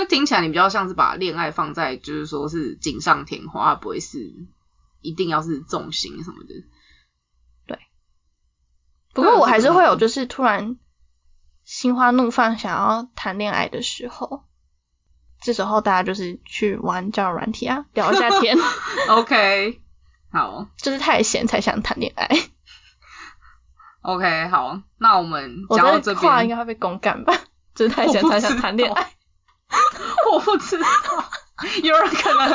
会听起来你比较像是把恋爱放在就是说是锦上添花，不会是一定要是重心什么的。对不过我还是会有就是突然心花怒放想要谈恋爱的时候，这时候大家就是去玩交友软体啊，聊一下 天，OK，好就是太闲才想谈恋爱。，OK，好，那我们讲到这这话应，该会被公干吧？就是太闲才想谈恋爱。我不知道，有人可能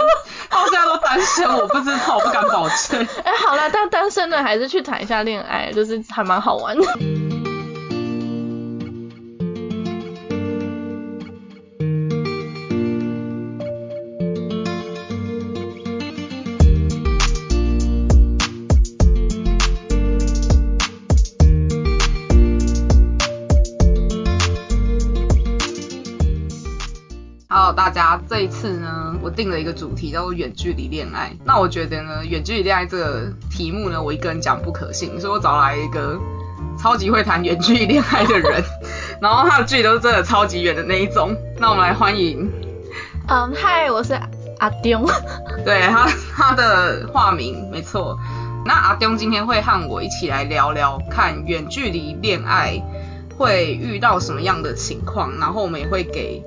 到现在都单身，我不知道，我不敢保证。哎、好了，但单身的还是去谈一下恋爱，就是还蛮好玩的。大家这一次呢，我定了一个主题叫做远距离恋爱。那我觉得呢，远距离恋爱这个题目呢，我一个人讲不可信，所以我找来一个超级会谈远距离恋爱的人，然后他的距离都是真的超级远的那一种。那我们来欢迎，嗯，嗨，我是阿丢。对他他的化名没错。那阿东今天会和我一起来聊聊看远距离恋爱会遇到什么样的情况，然后我们也会给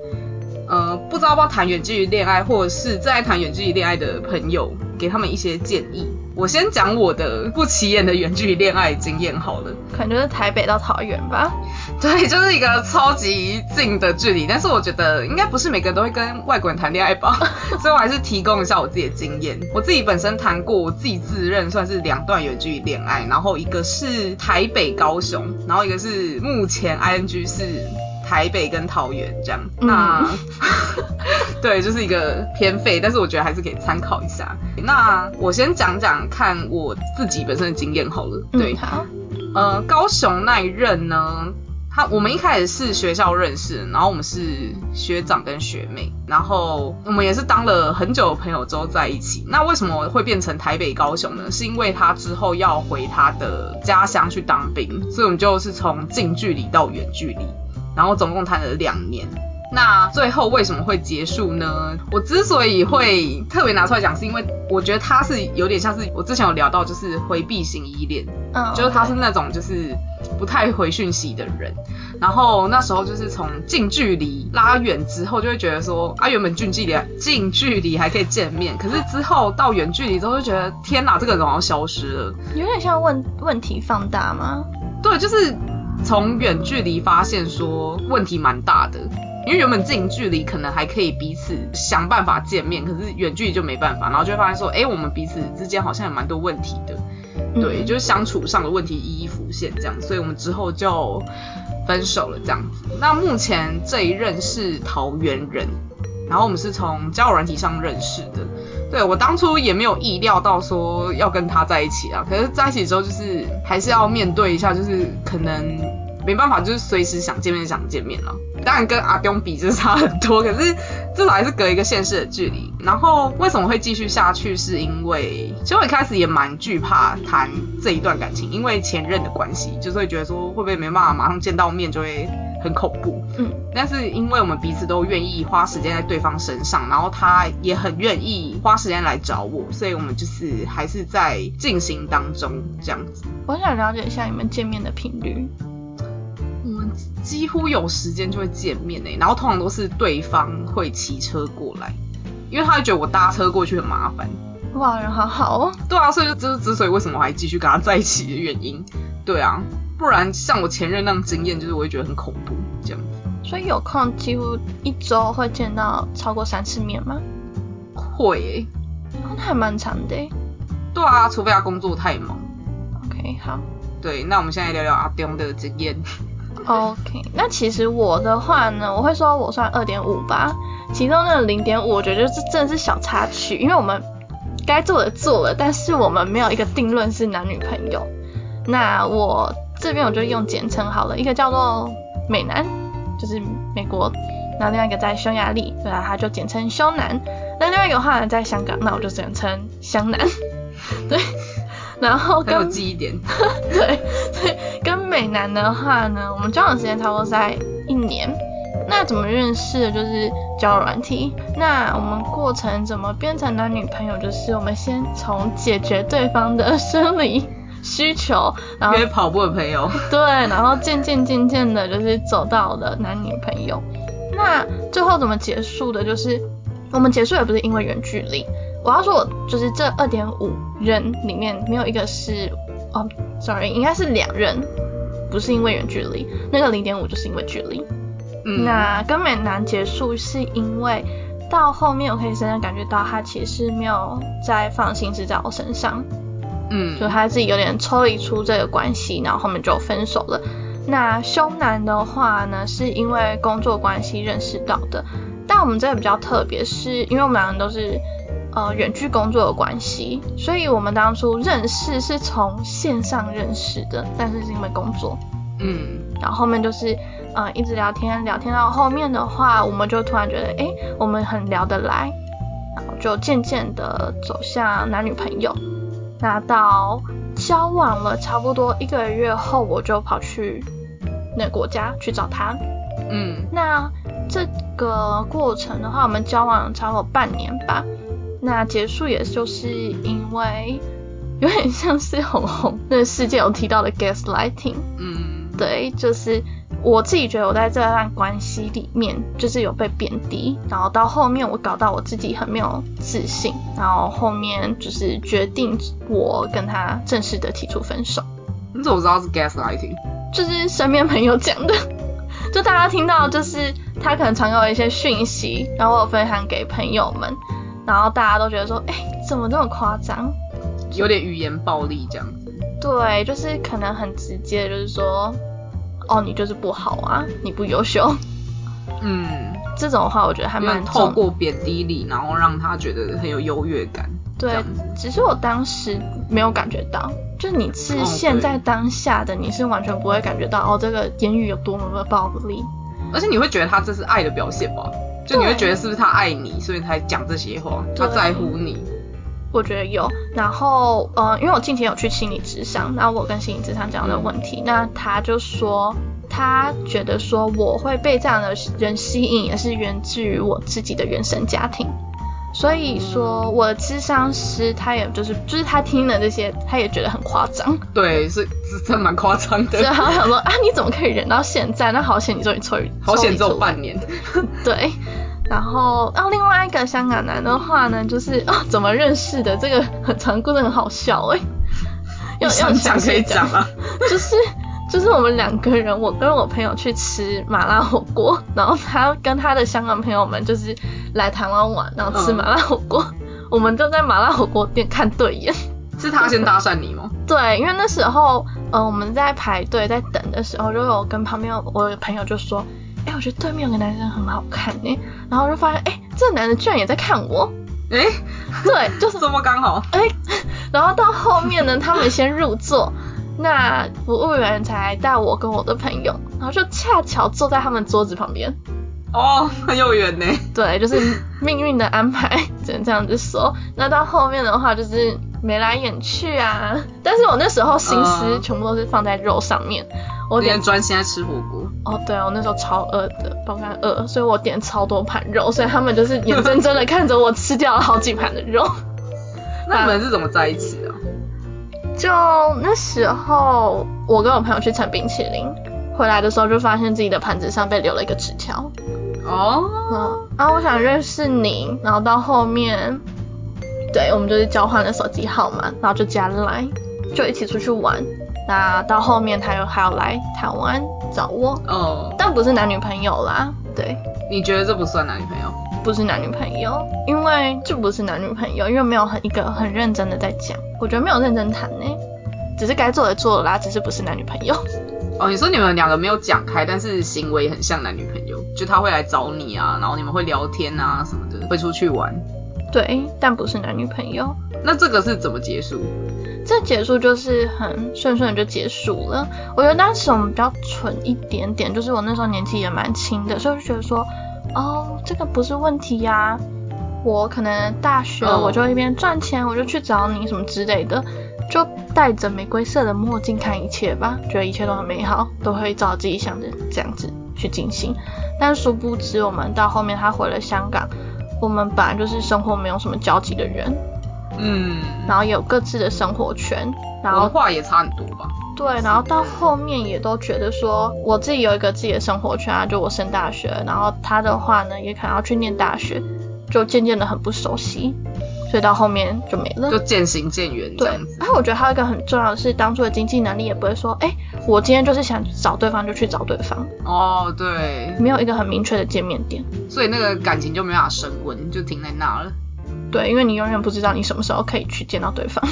呃不知道要不要谈远距离恋爱，或者是正在谈远距离恋爱的朋友，给他们一些建议。我先讲我的不起眼的远距离恋爱经验好了。可能就是台北到桃园吧。对，就是一个超级近的距离，但是我觉得应该不是每个人都会跟外国人谈恋爱吧，所以我还是提供一下我自己的经验。我自己本身谈过，我自己自认算是两段远距离恋爱，然后一个是台北高雄，然后一个是目前 ing 是台北跟桃园这样。那、对，就是一个偏废，但是我觉得还是可以参考一下。那我先讲讲看我自己本身的经验好了。对，嗯、好。呃，高雄那一任呢，他我们一开始是学校认识，然后我们是学长跟学妹，然后我们也是当了很久的朋友之后在一起。那为什么会变成台北高雄呢？是因为他之后要回他的家乡去当兵，所以我们就是从近距离到远距离，然后总共谈了两年。那最后为什么会结束呢？我之所以会特别拿出来讲，是因为我觉得他是有点像是我之前有聊到，就是回避型依恋，嗯，就是他是那种就是不太回讯息的人。然后那时候就是从近距离拉远之后，就会觉得说啊，原本近距离近距离还可以见面，可是之后到远距离之后，就觉得天哪，这个人好像消失了，有点像问问题放大吗？对，就是从远距离发现说问题蛮大的。因为原本近距离可能还可以彼此想办法见面，可是远距离就没办法，然后就会发现说，哎，我们彼此之间好像有蛮多问题的，对，就是相处上的问题一一浮现这样，所以我们之后就分手了这样子。那目前这一任是桃园人，然后我们是从交友软体上认识的，对我当初也没有意料到说要跟他在一起啊，可是在一起之后就是还是要面对一下，就是可能。没办法，就是随时想见面想见面了。当然跟阿东比就是差很多，可是至少还是隔一个现实的距离。然后为什么会继续下去？是因为其实我一开始也蛮惧怕谈这一段感情，因为前任的关系，就是会觉得说会不会没办法马上见到面就会很恐怖。嗯，但是因为我们彼此都愿意花时间在对方身上，然后他也很愿意花时间来找我，所以我们就是还是在进行当中这样子。我想了解一下你们见面的频率。我们几乎有时间就会见面诶、欸，然后通常都是对方会骑车过来，因为他会觉得我搭车过去很麻烦。哇，人好好哦。对啊，所以这是之所以为什么我还继续跟他在一起的原因。对啊，不然像我前任那种经验，就是我会觉得很恐怖这样子。所以有空几乎一周会见到超过三次面吗？会哦，那还蛮长的诶。对啊，除非他工作太忙。OK，好。对，那我们现在聊聊阿东的经验。OK，那其实我的话呢，我会说我算二点五吧，其中那零点五，我觉得就是真的是小插曲，因为我们该做的做了，但是我们没有一个定论是男女朋友。那我这边我就用简称好了，一个叫做美男，就是美国，那另外一个在匈牙利，对啊，他就简称匈男。那另外一个的话呢，在香港，那我就简称香男，对。然后跟很有记忆点，对，所以跟美男的话呢，我们交往时间差不多在一年。那怎么认识的？就是交友软体。那我们过程怎么变成男女朋友？就是我们先从解决对方的生理需求，然后约跑步的朋友，对，然后渐渐渐渐的，就是走到了男女朋友。那最后怎么结束的？就是我们结束也不是因为远距离。我要说，我就是这二点五人里面没有一个是，哦，sorry，应该是两人，不是因为远距离，那个零点五就是因为距离。嗯，那跟美男结束是因为到后面我可以深深感觉到他其实没有再放心思在我身上，嗯，就他自己有点抽离出这个关系，然后后面就分手了。那凶男的话呢，是因为工作关系认识到的，但我们这个比较特别，是因为我们两个人都是。呃，远距工作的关系，所以我们当初认识是从线上认识的，但是是因为工作，嗯，然后后面就是呃一直聊天，聊天到后面的话，我们就突然觉得，哎，我们很聊得来，然后就渐渐的走向男女朋友。那到交往了差不多一个月后，我就跑去那国家去找他，嗯，那这个过程的话，我们交往差不多半年吧。那结束也就是因为有点像是红红那个事件有提到的 gaslighting，嗯，对，就是我自己觉得我在这段关系里面就是有被贬低，然后到后面我搞到我自己很没有自信，然后后面就是决定我跟他正式的提出分手。你怎么知道是 gaslighting？就是身边朋友讲的，就大家听到就是他可能常有一些讯息，然后我分享给朋友们。然后大家都觉得说，哎，怎么这么夸张？有点语言暴力这样子。对，就是可能很直接，就是说，哦，你就是不好啊，你不优秀。嗯，这种话我觉得还蛮透过贬低你，然后让他觉得很有优越感。对，只是我当时没有感觉到，就你是现在当下的，你是完全不会感觉到哦，这个言语有多么的暴力。而且你会觉得他这是爱的表现吧？就你会觉得是不是他爱你，所以才讲这些话？他在乎你？我觉得有。然后，呃，因为我近期有去心理智商，那我跟心理智商讲的问题，那他就说，他觉得说我会被这样的人吸引，也是源自于我自己的原生家庭。所以说，我的智商师他也就是，就是他听了这些，他也觉得很夸张。对，是是真蛮夸张的。所以他想说啊，你怎么可以忍到现在？那好险你终于抽，好险只有半年。对。然后，然后另外一个香港男的话呢，就是哦，怎么认识的？这个很长故事，很好笑 哎。要要讲可以讲啊。就是就是我们两个人，我跟我朋友去吃麻辣火锅，然后他跟他的香港朋友们就是来台湾玩，然后吃麻辣火锅。我们就在麻辣火锅店看对眼。是他先搭讪你吗？对，因为那时候，呃，我们在排队在等的时候，就有跟旁边我的朋友就说。哎，我觉得对面有个男生很好看呢，然后就发现，哎，这个男的居然也在看我，哎，对，就是这么刚好，哎，然后到后面呢，他们先入座，那服务员才带我跟我的朋友，然后就恰巧坐在他们桌子旁边，哦，很有缘呢，对，就是命运的安排，只能这样子说。那到后面的话，就是眉来眼去啊，但是我那时候心思全部都是放在肉上面。我点专心在吃火锅。哦，对啊，我那时候超饿的，爆肝饿，所以我点超多盘肉，所以他们就是眼睁睁的看着我吃掉了好几盘的肉。那你们是怎么在一起的？就那时候，我跟我朋友去蹭冰淇淋，回来的时候就发现自己的盘子上被留了一个纸条。哦。嗯，啊，我想认识你，然后到后面，对，我们就是交换了手机号码，然后就加来，就一起出去玩。那到后面他又还要来台湾找我，哦，但不是男女朋友啦，对。你觉得这不算男女朋友？不是男女朋友，因为这不是男女朋友，因为没有很一个很认真的在讲，我觉得没有认真谈呢，只是该做的做了啦，只是不是男女朋友。哦，你说你们两个没有讲开，但是行为很像男女朋友，就他会来找你啊，然后你们会聊天啊什么的，会出去玩。对，但不是男女朋友。那这个是怎么结束？这结束就是很顺顺的就结束了。我觉得当时我们比较蠢一点点，就是我那时候年纪也蛮轻的，所以就觉得说，哦，这个不是问题呀。我可能大学我就一边赚钱，我就去找你什么之类的，就戴着玫瑰色的墨镜看一切吧，觉得一切都很美好，都会照自己想的这样子去进行。但殊不知，我们到后面他回了香港，我们本来就是生活没有什么交集的人，嗯，然后也有各自的生活圈，然后文化也差很多吧？对，然后到后面也都觉得说，我自己有一个自己的生活圈啊，就我升大学，然后他的话呢，也可能要去念大学，就渐渐的很不熟悉，所以到后面就没了。就渐行渐远这对样子。，然后我觉得还有一个很重要的是，当初的经济能力也不会说，哎，我今天就是想找对方就去找对方，哦，对，没有一个很明确的见面点。所以那个感情就没办法升温，就停在那了。对，因为你永远不知道你什么时候可以去见到对方。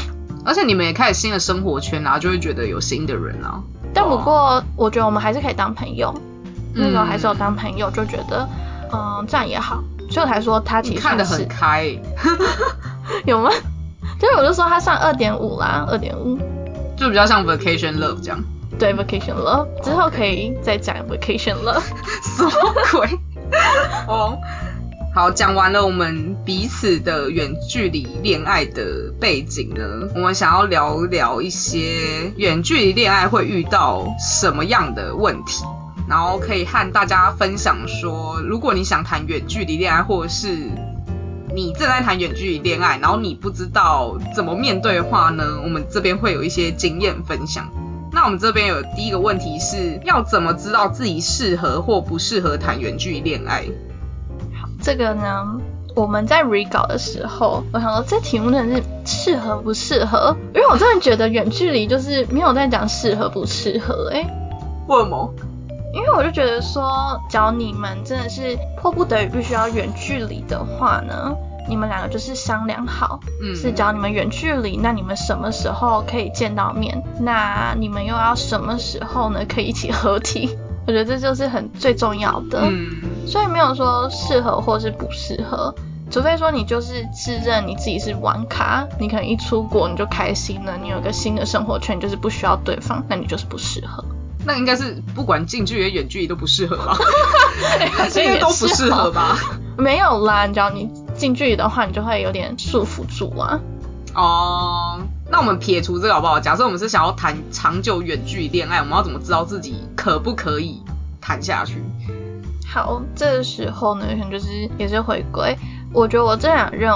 而且你们也开始新的生活圈啊，就会觉得有新的人啊。但不过，我觉得我们还是可以当朋友。那时候嗯还是有当朋友，就觉得，嗯，这样也好。所以我才说他其你实看得很开欸、有吗？就是我就说他算二点五啦，二点五。就比较像 vacation love 这样。对，vacation love 之后可以再讲 vacation love。什么鬼？哦，好，讲完了我们彼此的远距离恋爱的背景呢，我们想要聊聊一些远距离恋爱会遇到什么样的问题，然后可以和大家分享说，如果你想谈远距离恋爱，或者是你正在谈远距离恋爱，然后你不知道怎么面对的话呢，我们这边会有一些经验分享。那我们这边有第一个问题是要怎么知道自己适合或不适合谈远距离恋爱？这个呢，我们在 re 稿的时候，我想说这题目真的是适合不适合？因为我真的觉得远距离就是没有在讲适合不适合、欸，为什么？因为我就觉得说，只要你们真的是迫不得已必须要远距离的话呢，你们两个就是商量好，嗯是只要你们远距离，那你们什么时候可以见到面？那你们又要什么时候呢可以一起合体？我觉得这就是很最重要的。嗯，所以没有说适合或是不适合，除非说你就是自认你自己是玩咖，你可能一出国你就开心了，你有个新的生活圈，就是不需要对方，那你就是不适合。那应该是不管近距离、远距离都不适合吧？这应该都不适合吧？没有啦，你知道你近距离的话，你就会有点束缚住啊。哦，那我们撇除这个好不好？假设我们是想要谈长久远距离恋爱，我们要怎么知道自己可不可以谈下去？好，这个时候呢，可能就是也是回归。我觉得我这两任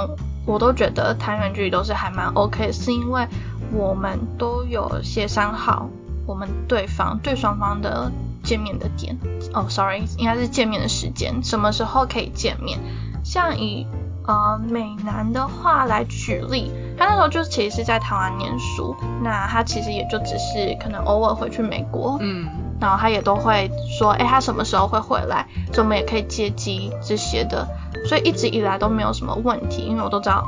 我都觉得谈远距离都是还蛮 OK，是因为我们都有协商好我们对方对双方的见面的点。哦，sorry，应该是见面的时间，什么时候可以见面？像以呃美男的话来举例，他那时候就其实是在台湾念书，那他其实也就只是可能偶尔回去美国，嗯，然后他也都会说，哎，他什么时候会回来，所以我们也可以接机这些的，所以一直以来都没有什么问题，因为我都知道，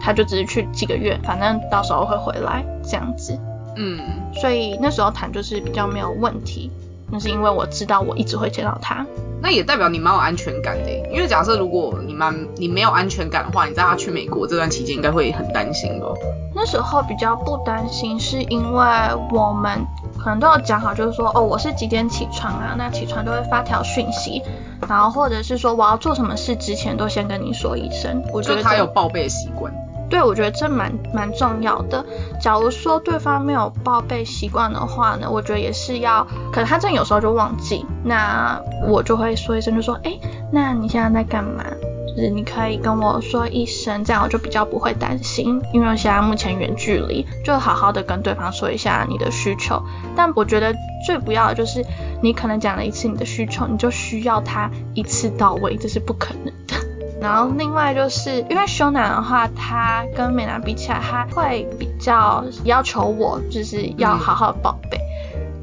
他就只是去几个月，反正到时候会回来这样子，嗯，所以那时候谈就是比较没有问题，那是因为我知道我一直会见到他，那也代表你蛮有安全感的，因为假设如果你蛮你没有安全感的话，你在他去美国这段期间应该会很担心吧？那时候比较不担心，是因为我们可能都有讲好，就是说，哦，我是几点起床啊？那起床都会发条讯息，然后或者是说我要做什么事之前都先跟你说一声。我觉得他有报备习惯。对，我觉得这蛮蛮重要的。假如说对方没有报备习惯的话呢，我觉得也是要，可能他真的有时候就忘记，那我就会说一声，就说，哎，那你现在在干嘛？就是你可以跟我说一声，这样我就比较不会担心，因为现在目前远距离，就好好的跟对方说一下你的需求。但我觉得最不要的就是你可能讲了一次你的需求，你就需要他一次到位，这是不可能的。然后另外就是因为修男的话，他跟美男比起来，他会比较要求我，就是要好好报备。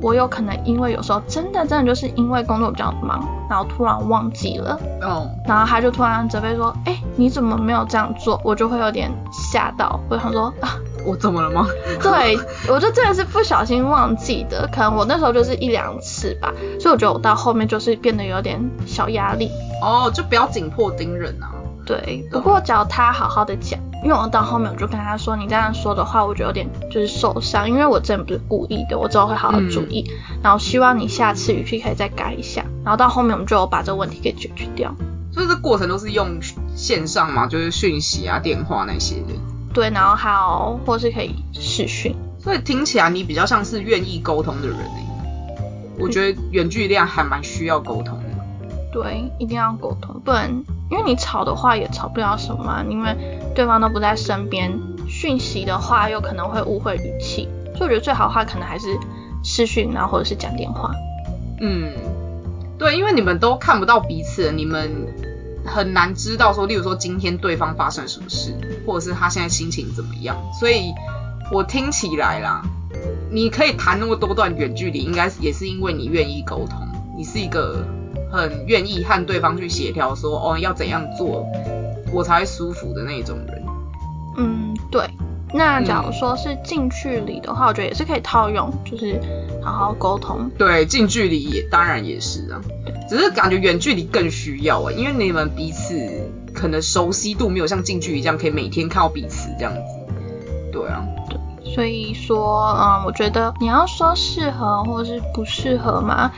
我有可能因为有时候真的真的就是因为工作比较忙，然后突然忘记了，哦，然后他就突然责备说，哎，你怎么没有这样做？我就会有点吓到，我想说啊，我怎么了吗？对，我就真的是不小心忘记的，可能我那时候就是一两次吧，所以我觉得我到后面就是变得有点小压力。哦，就不要紧迫盯人啊。对，不过只要他好好的讲，因为我到后面我就跟他说，你这样说的话，我就有点就是受伤，因为我真的不是故意的，我之后会好好注意，然后希望你下次语气可以再改一下，然后到后面我们就有把这个问题给解决掉。所以这过程都是用线上嘛，就是讯息啊、电话那些的。对，然后还有或是可以视讯。所以听起来你比较像是愿意沟通的人欸我觉得远距离还蛮需要沟通的。对，一定要沟通，不然因为你吵的话也吵不了什么，因为对方都不在身边，讯息的话又可能会误会语气，所以我觉得最好的话可能还是视讯，然后或者是讲电话。嗯，对，因为你们都看不到彼此，你们很难知道说，例如说今天对方发生什么事，或者是他现在心情怎么样，所以我听起来啦，你可以谈那么多段远距离，应该也是因为你愿意沟通，你是一个。很愿意和对方去协调，说哦要怎样做，我才会舒服的那种人。嗯，对。那假如说是近距离的话，我觉得也是可以套用，就是好好沟通。对，近距离也当然也是啊，只是感觉远距离更需要啊，因为你们彼此可能熟悉度没有像近距离这样可以每天看到彼此这样子。对啊。对，所以说，嗯，我觉得你要说适合或是不适合嘛。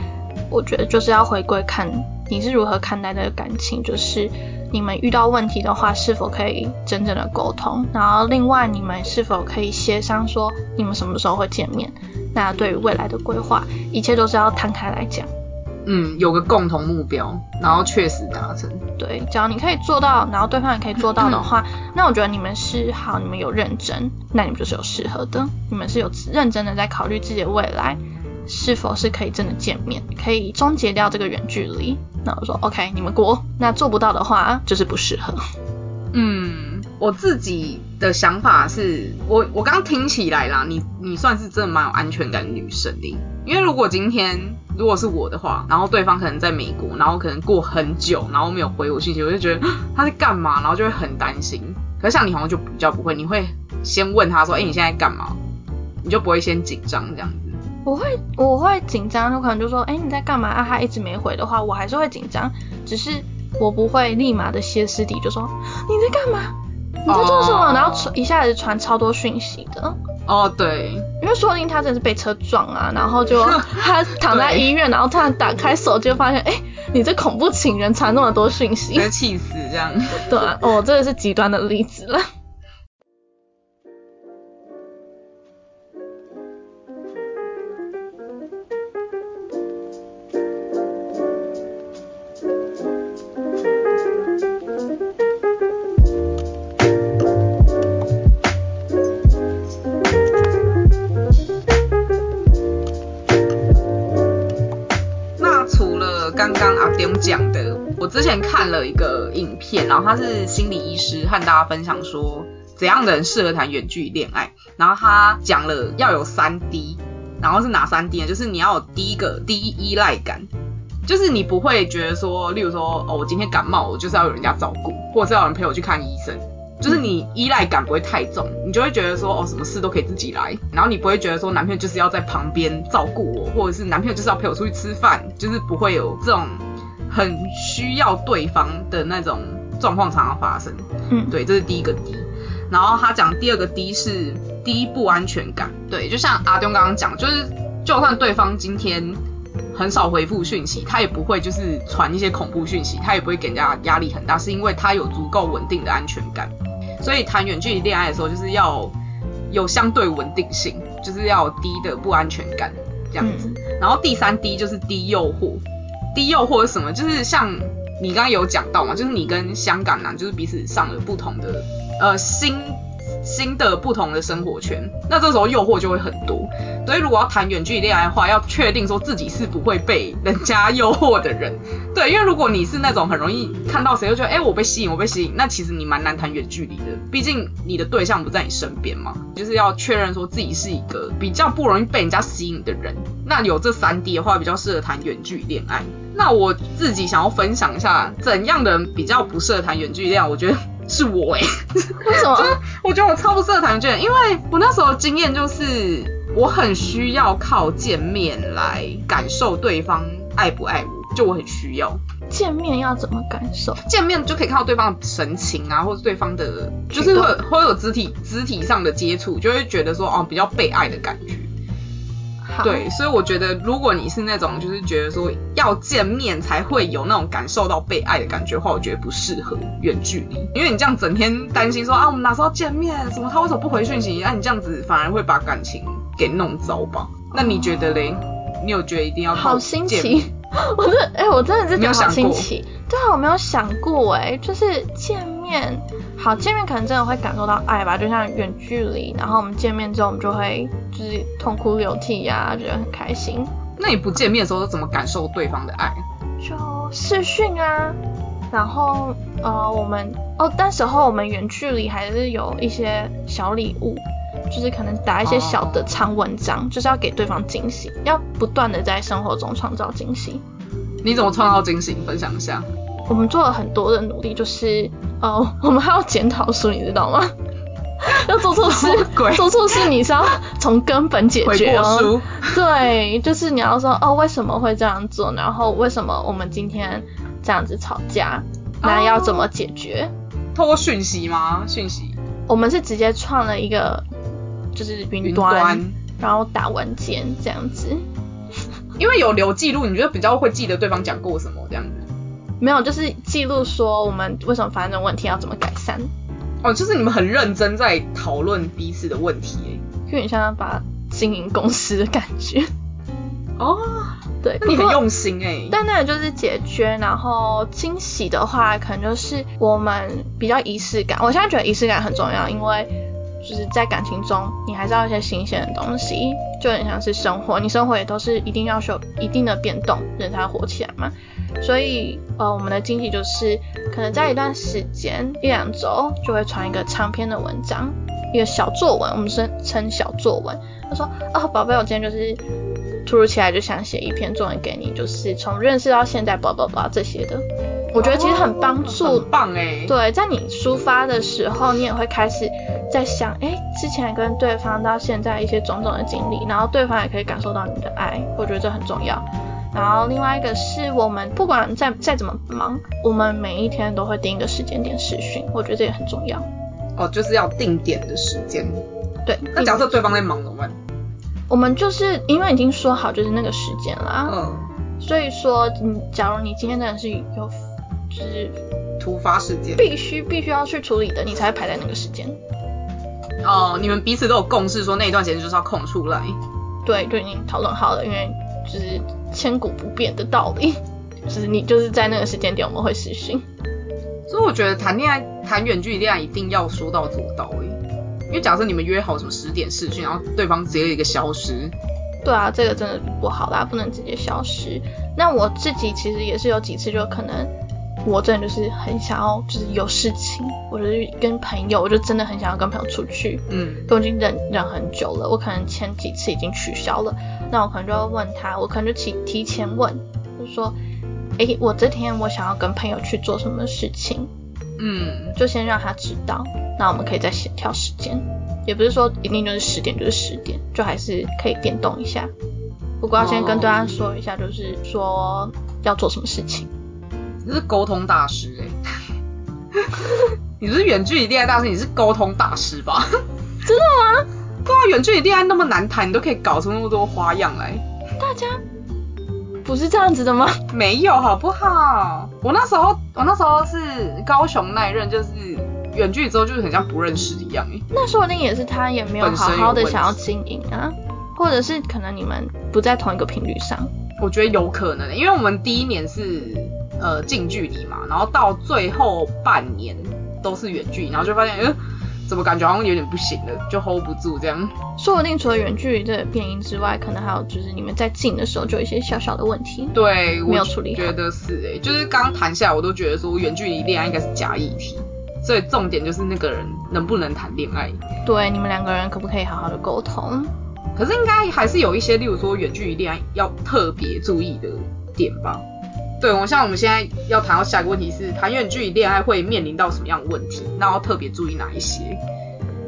我觉得就是要回归看你是如何看待这个感情，就是你们遇到问题的话，是否可以真正的沟通，然后另外你们是否可以协商说你们什么时候会见面，那对于未来的规划，一切都是要摊开来讲。嗯，有个共同目标，然后确实达成。对，只要你可以做到，然后对方也可以做到的话，那我觉得你们是好，你们有认真，那你们就是有适合的，你们是有认真的在考虑自己的未来。是否是可以真的见面，可以终结掉这个远距离？那我说 OK，你们过。那做不到的话，就是不适合。嗯，我自己的想法是，我我刚听起来啦，你你算是真的蛮有安全感的女生的。因为如果今天如果是我的话，然后对方可能在美国，然后可能过很久，然后没有回我信息，我就觉得他在干嘛，然后就会很担心。可是像你好像就比较不会，你会先问他说，哎，你现在干嘛？你就不会先紧张这样子。我会我会紧张，有可能就说，哎，你在干嘛啊？他一直没回的话，我还是会紧张，只是我不会立马的歇斯底，就说你在干嘛？你在做什么？然后传一下子传超多讯息的。哦，对，因为说不定他真的是被车撞啊，然后就 他躺在医院，然后突然打开手机，发现，哎，你这恐怖情人传那么多讯息，气死这样。对，哦，这个是极端的例子了。然后他是心理医师，和大家分享说怎样的人适合谈远距离恋爱。然后他讲了要有三 D，然后是哪三 D 呢？就是你要有第一个第一依赖感，就是你不会觉得说，例如说哦，我今天感冒，我就是要有人家照顾，或者是要有人陪我去看医生。就是你依赖感不会太重，你就会觉得说哦，什么事都可以自己来，然后你不会觉得说男朋友就是要在旁边照顾我，或者是男朋友就是要陪我出去吃饭，就是不会有这种。很需要对方的那种状况常常发生，嗯，对，这是第一个 D。然后他讲第二个 D 是第一不安全感，对，就像阿东刚刚讲，就是就算对方今天很少回复讯息，他也不会就是传一些恐怖讯息，他也不会给人家压力很大，是因为他有足够稳定的安全感。所以谈远距离恋爱的时候，就是要有相对稳定性，就是要低的不安全感这样子。然后第三 D 就是低诱惑。低诱惑是什么？就是像你刚刚有讲到嘛，就是你跟香港男就是彼此上了不同的呃新新的不同的生活圈，那这时候诱惑就会很多。所以如果要谈远距离恋爱的话，要确定说自己是不会被人家诱惑的人。对，因为如果你是那种很容易看到谁就觉得哎我被吸引我被吸引，那其实你蛮难谈远距离的，毕竟你的对象不在你身边嘛。就是要确认说自己是一个比较不容易被人家吸引的人。那有这三 D 的话，比较适合谈远距离恋爱。那我自己想要分享一下，怎样的人比较不适合谈远距离恋爱？我觉得是我哎，为什么？我觉得我超不适合谈远距离，因为我那时候经验就是，我很需要靠见面来感受对方爱不爱我，就我很需要。见面要怎么感受？见面就可以看到对方的神情啊，或者对方的，就是会会有肢体肢体上的接触，就会觉得说哦，比较被爱的感觉。对，所以我觉得，如果你是那种就是觉得说要见面才会有那种感受到被爱的感觉的话，我觉得不适合远距离，因为你这样整天担心说啊，我们哪时候见面？什么他为什么不回讯息？那你这样子反而会把感情给弄糟吧？那你觉得嘞？你有觉得一定要好新见面奇，我真的哎、我真的是觉得好没有想过新奇。对啊，我没有想过哎、就是见面，好见面可能真的会感受到爱吧，就像远距离，然后我们见面之后，我们就会就是痛哭流涕呀、觉得很开心。那你不见面的时候怎么感受对方的爱？就视讯啊，然后呃，我们哦，那时候我们远距离还是有一些小礼物，就是可能打一些小的哦长文章，就是要给对方惊喜，要不断的在生活中创造惊喜。你怎么创造惊喜？分享一下。我们做了很多的努力，就是呃，我们还要检讨书，你知道吗？要做错事做错事你是要从根本解决。对，就是你要说哦，为什么会这样做？然后为什么我们今天这样子吵架？那要怎么解决？透过讯息吗？讯息我们是直接创了一个就是云端，然后打文件这样子。因为有留记录，你觉得比较会记得对方讲过什么这样子。没有，就是记录说我们为什么发生这种问题，要怎么改善，哦，就是你们很认真在讨论彼此的问题耶。有点像把经营公司的感觉。哦，对，那你很用心哎。但那个就是解决，然后惊喜的话，可能就是我们比较仪式感。我现在觉得仪式感很重要，因为就是在感情中，你还是要一些新鲜的东西，就很像是生活，你生活也都是一定要有一定的变动，人才活起来嘛。所以，呃，我们的惊喜就是可能在一段时间一两周就会传一个长篇的文章，一个小作文，我们是称小作文。他说：“哦，宝贝，我今天就是突如其来就想写一篇作文给你，就是从认识到现在，叭叭叭这些的。我觉得其实很帮助哦很棒哎。对，在你抒发的时候，你也会开始在想，哎，之前跟对方到现在一些种种的经历，然后对方也可以感受到你的爱，我觉得这很重要。然后另外一个是我们不管再再怎么忙，我们每一天都会定一个时间点视讯，我觉得这也很重要。哦，就是要定点的时间。对，那假设对方在忙怎么办？我们就是因为已经说好就是那个时间啦，嗯，所以说，你，假如你今天真的是有就是突发事件。必须必须要去处理的，你才会排在那个时间。哦，你们彼此都有共识，说那一段时间就是要空出来。对，就已经讨论好了，因为就是千古不变的道理，就是你就是在那个时间点我们会实行。所以我觉得谈恋爱、谈远距离恋爱一定要说到做到诶。因为假设你们约好什么十点试训，然后对方直接一个消失，对啊，这个真的不好啦，不能直接消失。那我自己其实也是有几次，就可能我真的就是很想要，就是有事情，我就是跟朋友，我就真的很想要跟朋友出去，嗯，都已经忍忍很久了，我可能前几次已经取消了，那我可能就要问他，我可能就提提前问，就说，诶，我这天我想要跟朋友去做什么事情，嗯，就先让他知道，那我们可以再协调时间，也不是说一定就是十点就是十点，就还是可以变动一下。不过要先跟对方说一下，就是说要做什么事情。你是沟通大师诶。你不是远距离恋爱大师，你是沟通大师吧？真的吗？对啊，远距离恋爱那么难谈，你都可以搞出那么多花样来。大家不是这样子的吗？没有好不好？我那时候，我那时候是高雄那一任，就是远距离之后，就是很像不认识一样诶。那说不定也是他也没有好好的想要经营啊，或者是可能你们不在同一个频率上。我觉得有可能，因为我们第一年是呃近距离嘛，然后到最后半年都是远距离，然后就发现，呃，怎么感觉好像有点不行了，就 hold 不住这样。说不定除了远距离的变音之外，可能还有就是你们在近的时候就有一些小小的问题。对，没有处理好觉得是诶、就是刚谈下来，我都觉得说远距离恋爱应该是假议题，所以重点就是那个人能不能谈恋爱。对，你们两个人可不可以好好的沟通？可是应该还是有一些，例如说远距离恋爱要特别注意的点吧。对，我像我们现在要谈到下一个问题是，谈远距离恋爱会面临到什么样的问题？那要特别注意哪一些？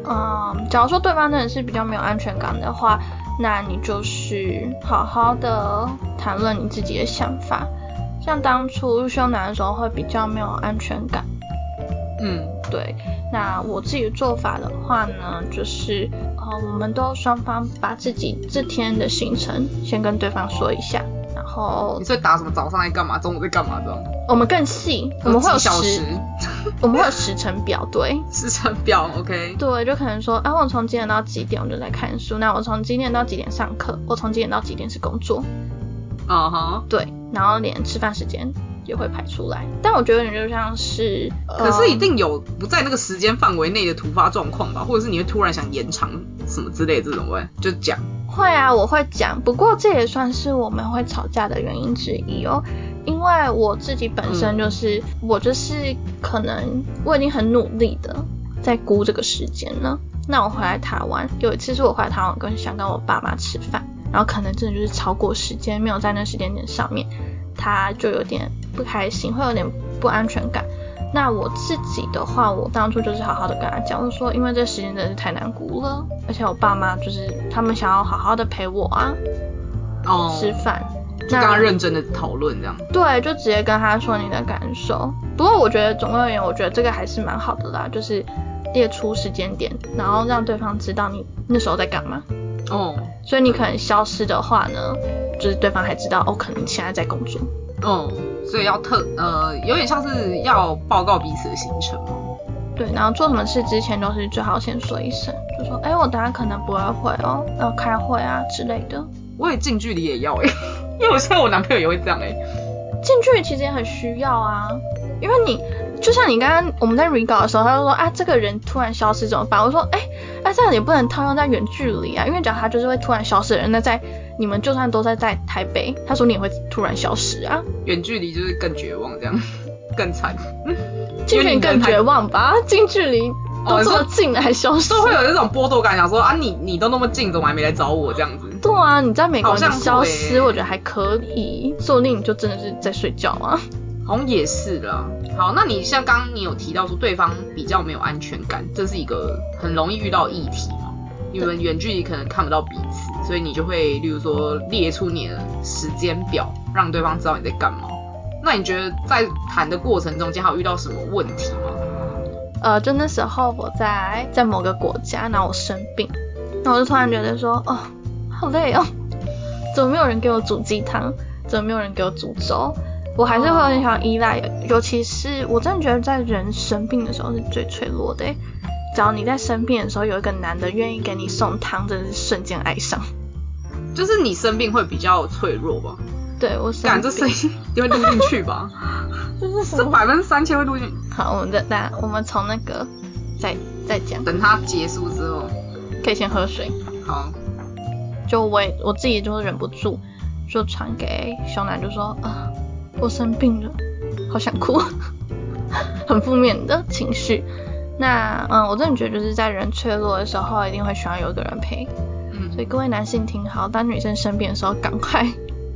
嗯，假如说对方真的是比较没有安全感的话，那你就是好好的谈论你自己的想法。像当初入修男的时候会比较没有安全感，嗯，对。那我自己的做法的话呢，就是呃，我们都双方把自己这天的行程先跟对方说一下，然后你是打什么早上在干嘛，中午在干嘛这种？我们更细，我们会有几小时时，我们会有时程表，对。时程表，OK。对，就可能说，啊，我从几点到几点我就在看书，那我从几点到几点上课，我从几点到几点是工作，嗯哼。对，然后连吃饭时间也会排出来。但我觉得你就像是，可是一呃定有不在那个时间范围内的突发状况吧，或者是你会突然想延长什么之类的这种会就讲。会啊，我会讲，不过这也算是我们会吵架的原因之一哦。因为我自己本身就是，我就是可能我已经很努力的在估这个时间了。那我回来台湾，有一次是我回来台湾跟想跟我爸妈吃饭，然后可能真的就是超过时间，没有在那时间点上面，他就有点不开心，会有点不安全感。那我自己的话，我当初就是好好的跟他讲，我说因为这时间真的是太难估了，而且我爸妈就是他们想要好好的陪我啊，哦，吃饭，就跟他认真的讨论这样。对，就直接跟他说你的感受。不过我觉得总归而言，我觉得这个还是蛮好的啦，就是列出时间点，然后让对方知道你那时候在干嘛。哦，所以你可能消失的话呢，就是对方还知道哦，可能你现在在工作。哦，所以要特呃，有点像是要报告彼此的行程嘛。对，然后做什么事之前都是最好先说一声，就说哎，我等下可能不会回哦，要开会啊之类的。我也近距离也要哎、因为我现在我男朋友也会这样哎、近距离其实也很需要啊，因为你就像你刚刚我们在 re 稿的时候，他就说啊这个人突然消失怎么办？我说哎，那、这样也不能套用在远距离啊，因为假如他就是会突然消失的人，那在你们就算都在在台北，他说你也会突然消失啊，远距离就是更绝望这样，更惨。近距离更绝望吧？近距离都这么近了还消失都？会有那种剥夺感，想说啊你你都那么近，怎么还没来找我这样子？对啊，你在美国消失，我觉得还可以，说不定你就真的是在睡觉啊。好像也是啦。好，那你像刚刚你有提到说对方比较没有安全感，这是一个很容易遇到的议题嘛？你们远距离可能看不到彼此，所以你就会例如说列出你的时间表，让对方知道你在干嘛。那你觉得在谈的过程中间还有遇到什么问题吗？呃，就那时候我在在某个国家，然后我生病，那我就突然觉得说，哦，好累哦，怎么没有人给我煮鸡汤？怎么没有人给我煮粥？我还是会有点想依赖，尤其是我真的觉得在人生病的时候是最脆弱的欸。只要你在生病的时候有一个男的愿意给你送汤，真的是瞬间爱上。就是你生病会比较脆弱吧？对我生感这声病，音你会录进去吧？这是什么？这百分之三千会录进。好，我们再那我们从那个再再讲，等它结束之后，可以先喝水。好，就我也我自己就是忍不住，就传给小南，就说啊，我生病了，好想哭，很负面的情绪。那嗯，我真的觉得就是在人脆弱的时候，一定会需要有一个人陪。嗯所以各位男性听好，当女生生病的时候，赶快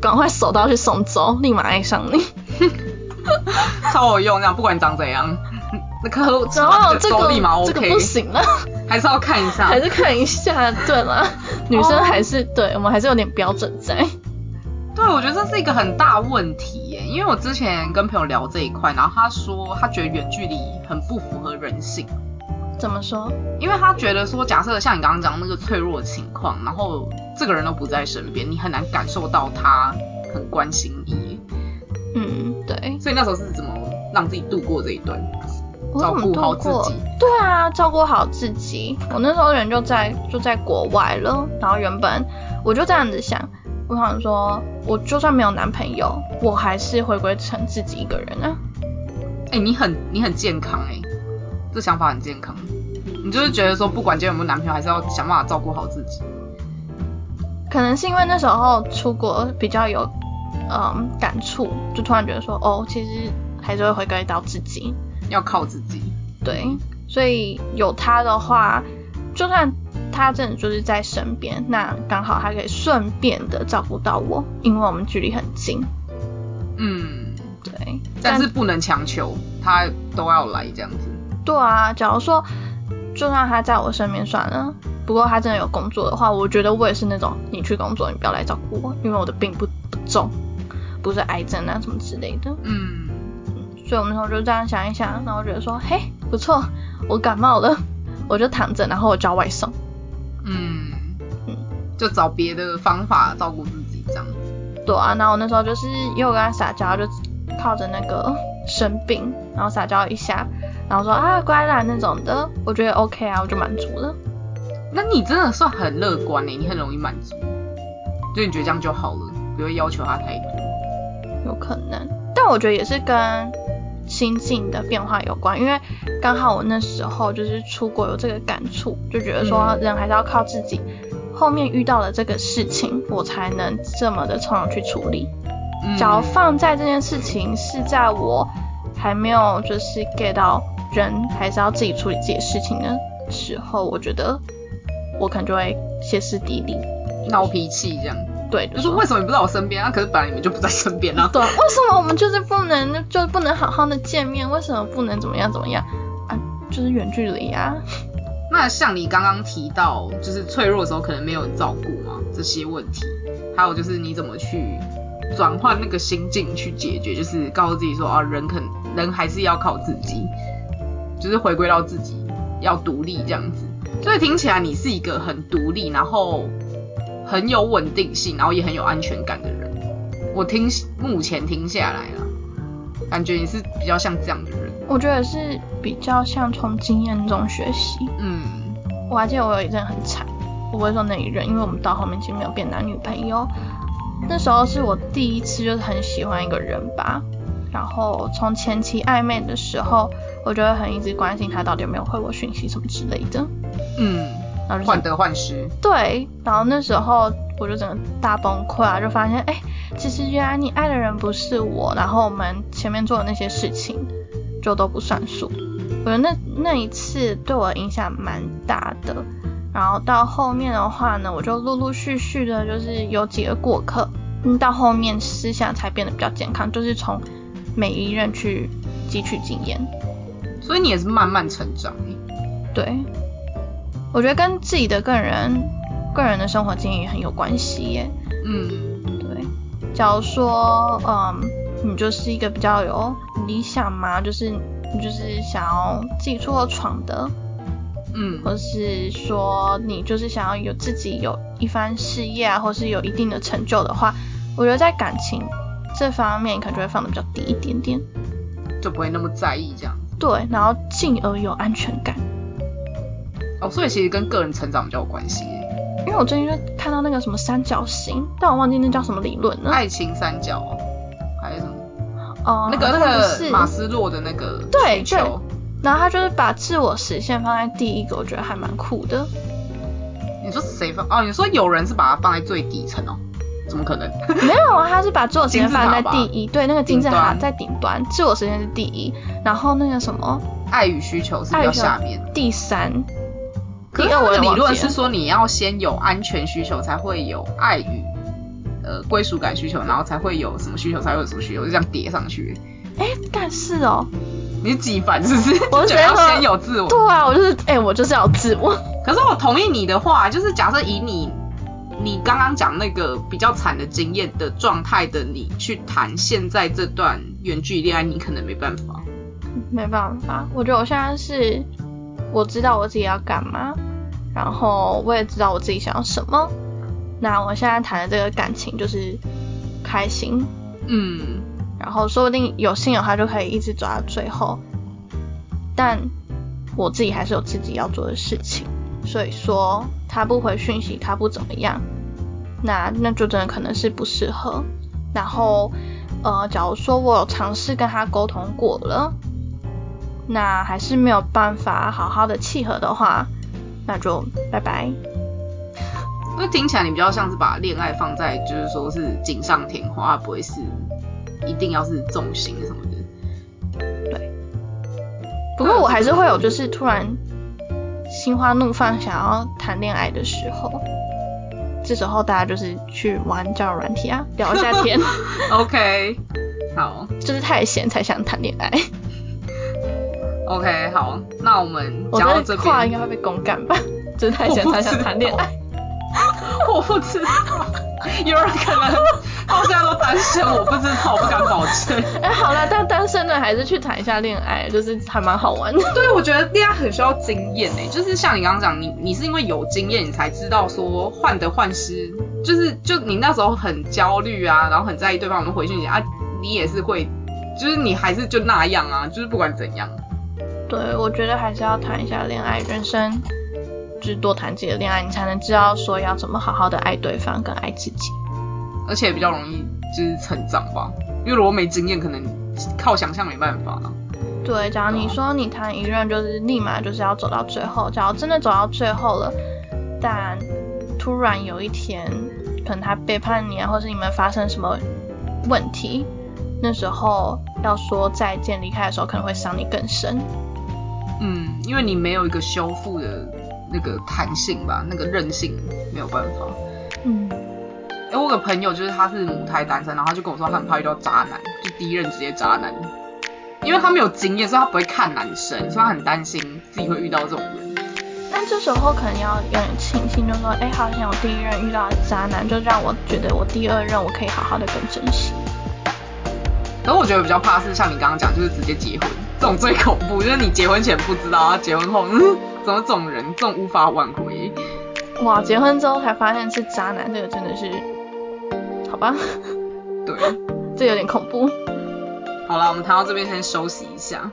赶快手刀去送走，立马爱上你。超有用，这样不管你长怎样，然后这个粥立马这个不行了，还是要看一下，还是看一下。对了，女生还是、对我们还是有点标准在。对，我觉得这是一个很大问题耶，因为我之前跟朋友聊这一块，然后他说他觉得远距离很不符合人性，怎么说？因为他觉得说，假设像你刚刚讲那个脆弱的情况，然后这个人都不在身边，你很难感受到他很关心你，嗯，对。所以那时候是怎么让自己度过这一段？照顾好自己对啊，照顾好自己。我那时候人就在就在国外了，然后原本我就这样子想，我想说，我就算没有男朋友，我还是回归成自己一个人啊。哎、你很你很健康哎、这想法很健康。你就是觉得说，不管今天有没有男朋友，还是要想办法照顾好自己。可能是因为那时候出国比较有嗯感触，就突然觉得说，哦，其实还是会回归到自己。要靠自己。对，所以有他的话，就算他真的就是在身边，那刚好他可以顺便的照顾到我，因为我们距离很近。嗯，对，但是不能强求他都要来这样子。对啊，假如说就算他在我身边算了，不过他真的有工作的话，我觉得我也是那种你去工作，你不要来照顾我，因为我的病不不重，不是癌症啊什么之类的。嗯，所以我们那时候就这样想一想，然后觉得说，嘿，不错，我感冒了，我就躺着，然后我叫外送。就找别的方法照顾自己这样子。对啊，然后我那时候就是因为我跟他撒娇，就靠着那个生病，然后撒娇一下，然后说啊乖啦那种的，我觉得 OK 啊，我就满足了。那你真的算很乐观呢，你很容易满足，就你觉得这样就好了，不会要求他太多。有可能，但我觉得也是跟心境的变化有关，因为刚好我那时候就是出国有这个感触，就觉得说人还是要靠自己。后面遇到了这个事情，我才能这么的从容去处理。假如放在这件事情是在我还没有就是 get 到人还是要自己处理自己的事情的时候，我觉得我可能就会歇斯底里、闹脾气这样。对，就是为什么你不在我身边啊？可是本来你们就不在身边啊。对，为什么我们就是不能就不能好好的见面？为什么不能怎么样怎么样啊？就是远距离啊。那像你刚刚提到，就是脆弱的时候可能没有人照顾嘛，这些问题，还有就是你怎么去转换那个心境去解决，就是告诉自己说啊，人肯人还是要靠自己，就是回归到自己要独立这样子。所以听起来你是一个很独立，然后。很有稳定性，然后也很有安全感的人。我听目前听下来了，感觉你是比较像这样的人。我觉得是比较像从经验中学习。嗯，我还记得我有一阵很惨，我不会说那一任，因为我们到后面其实没有变男女朋友。那时候是我第一次就是很喜欢一个人吧，然后从前期暧昧的时候，我就会很一直关心他到底有没有回我讯息什么之类的。嗯。患得患失，对，然后那时候我就整个大崩溃啊，就发现，哎，其实原来你爱的人不是我，然后我们前面做的那些事情就都不算数。我觉得那那一次对我影响蛮大的，然后到后面的话呢，我就陆陆续续的，就是有几个过客，嗯，到后面思想才变得比较健康，就是从每一任去汲取经验。所以你也是慢慢成长，对。我觉得跟自己的个人个人的生活经验也很有关系耶。嗯，对。假如说，嗯，你就是一个比较有理想嘛，就是你就是想要自己出国闯的，嗯，或是说你就是想要有自己有一番事业啊，或是有一定的成就的话，我觉得在感情这方面可能就会放的比较低一点点，就不会那么在意这样。对，然后进而有安全感。哦，所以其实跟个人成长比较有关系。因为我最近就看到那个什么三角形，但我忘记那叫什么理论了。爱情三角？哦，那个那个马斯洛的那个需求。然后他就是把自我实现放在第一个，我觉得还蛮酷的。你说谁放？哦，你说有人是把它放在最底层哦？怎么可能？没有啊，他是把自我实现放在第一，对，那个金字塔在顶端，自我实现是第一，然后那个什么爱与需求是比较下面，第三。可是我的理论是说，你要先有安全需求，才会有爱与呃归属感需求，然后才会有什么需求，才会有什么需求，就这样叠上去。哎，但是哦，你是几反是不是？我觉得要先有自我。对啊，我就是哎，我就是要自我。可是我同意你的话，就是假设以你你刚刚讲那个比较惨的经验的状态的你去谈现在这段远距离恋爱，你可能没办法。没办法，我觉得我现在是。我知道我自己要干嘛，然后我也知道我自己想要什么。那我现在谈的这个感情就是开心，嗯，然后说不定有幸的话就可以一直走到最后。但我自己还是有自己要做的事情，所以说他不回讯息，他不怎么样，那那就真的可能是不适合。然后呃，假如说我有尝试跟他沟通过了。那还是没有办法好好的契合的话，那就拜拜。那听起来你比较像是把恋爱放在就是说是锦上添花，不会是一定要是重心什么的。对。不过我还是会有就是突然心花怒放想要谈恋爱的时候，这时候大家就是去玩交友软体啊，聊一下天。OK，好。就是太闲才想谈恋爱。OK，好，那我们讲到这话应该会被公干吧？就是太闲才想谈恋爱。我不知道，有人可能到现在都单身，我不知道，我不敢保证。哎、好了，但单身的还是去谈一下恋爱，就是还蛮好玩的。对，我觉得恋爱很需要经验诶，就是像你刚刚讲，你你是因为有经验，你才知道说患得患失，就是就你那时候很焦虑啊，然后很在意对方有没有回讯息啊，你也是会，就是你还是就那样啊，就是不管怎样。对，我觉得还是要谈一下恋爱，人生就是多谈几个恋爱，你才能知道说要怎么好好的爱对方跟爱自己。而且比较容易就是成长吧，因为如果没经验，可能靠想象没办法、啊。对，假如你说你谈一任就是立马就是要走到最后，假如真的走到最后了，但突然有一天可能他背叛你啊，或是你们发生什么问题，那时候要说再见离开的时候，可能会伤你更深。嗯，因为你没有一个修复的那个弹性吧，那个韧性没有办法。嗯，哎、我有个朋友就是他是母胎单身，然后他就跟我说他很怕遇到渣男，就第一任直接渣男，因为他没有经验，所以他不会看男生，所以他很担心自己会遇到这种人。那这时候可能要有点庆幸，就说，哎，好像我第一任遇到的渣男，就让我觉得我第二任我可以好好的更珍惜。可是我觉得比较怕是像你刚刚讲，就是直接结婚，这种最恐怖，就是你结婚前不知道，他结婚后，嗯，怎么这种人，这种无法挽回。哇，结婚之后才发现是渣男，这个真的是，好吧，对，这有点恐怖。好了，我们谈到这边先休息一下。